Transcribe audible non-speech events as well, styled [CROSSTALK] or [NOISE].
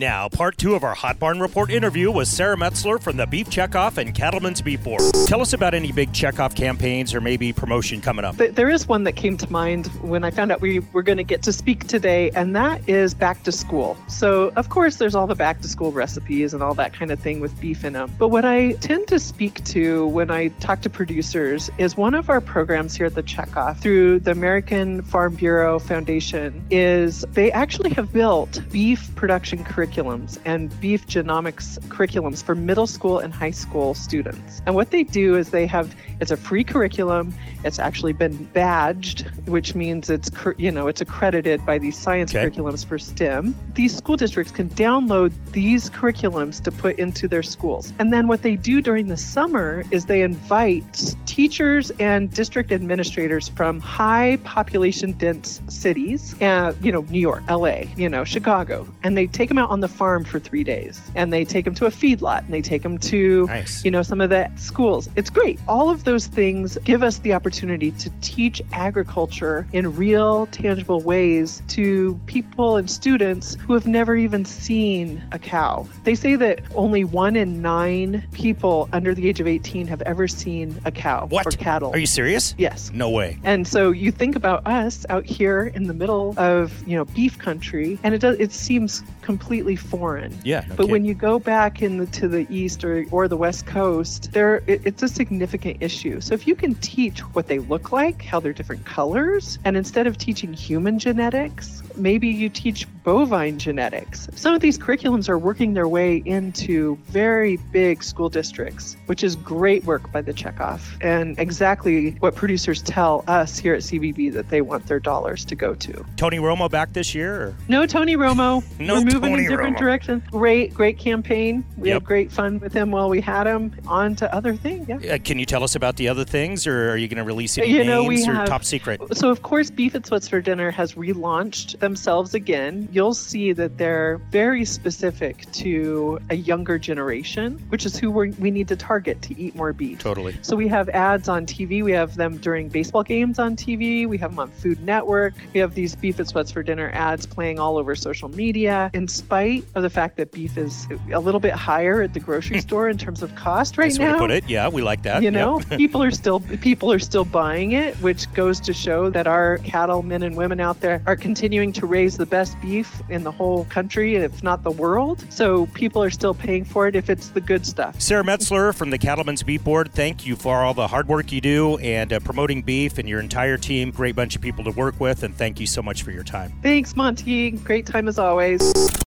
Now, part two of our Hot Barn Report interview was Sarah Metzler from the Beef Checkoff and Cattlemen's Beef Board. Tell us about any big checkoff campaigns or maybe promotion coming up. There is one that came to mind when I found out we were going to get to speak today, and that is back to school. So, of course, there's all the back to school recipes and all that kind of thing with beef in them. But what I tend to speak to when I talk to producers is one of our programs here at the Checkoff through the American Farm Bureau Foundation is they actually have built beef production curriculums and beef genomics curriculums for middle school and high school students. And what they do is they have it's a free curriculum. It's actually been badged, which means it's you know it's accredited by these science okay. curriculums for STEM. These school districts can download these curriculums to put into their schools. And then what they do during the summer is they invite teachers and district administrators from high population dense cities, uh, you know, New York, LA, you know, Chicago, and they take them out on the farm for three days. And they take them to a feedlot and they take them to, nice. you know, some of the schools. It's great. All of those things give us the opportunity to teach agriculture in real, tangible ways to people and students who have never even seen a cow. They say that only one in nine people under the age of 18 have ever seen a cow what? or cattle. Are you serious? Yes. No way. And so you think about us out here in the middle of, you know, beef country, and it does it seems completely foreign. Yeah. No but kidding. when you go back in the, to the east or, or the west coast, there it, it's a significant issue. So if you can teach what they look like, how they're different colors, and instead of teaching human genetics, maybe you teach bovine genetics. Some of these curriculums are working their way into very big school districts, which is great work by the Checkoff and exactly what producers tell us here at CBB that they want their dollars to go to. Tony Romo back this year? Or? No Tony Romo. [LAUGHS] no We're moving Tony in different Romo. directions. Great, great campaign. We yep. had great fun with him while we had him. On to other things. Yeah. Uh, can you tell us about the other things, or are you going to release any you know, names we or have, top secret? So of course, Beef It's What's for Dinner has relaunched themselves again. You'll see that they're very specific to a younger generation, which is who we we need to target to eat more beef. Totally. So we have ads on TV. We have them during baseball games on TV. We have them on Food Network. We have these Beef It's What's for Dinner ads playing all over social media. In spite of the fact that beef is a little bit higher at the grocery [LAUGHS] store in terms of cost right That's now. put it. Yeah, we like that. You know, yep. [LAUGHS] people are still people are still buying it, which goes to show that our cattlemen and women out there are continuing to raise the best beef in the whole country, if not the world. So people are still paying for it if it's the good stuff. Sarah Metzler from the Cattlemen's Beef Board, thank you for all the hard work you do and uh, promoting beef and your entire team. Great bunch of people to work with, and thank you so much for your time. Thanks, Monte. Great time as always.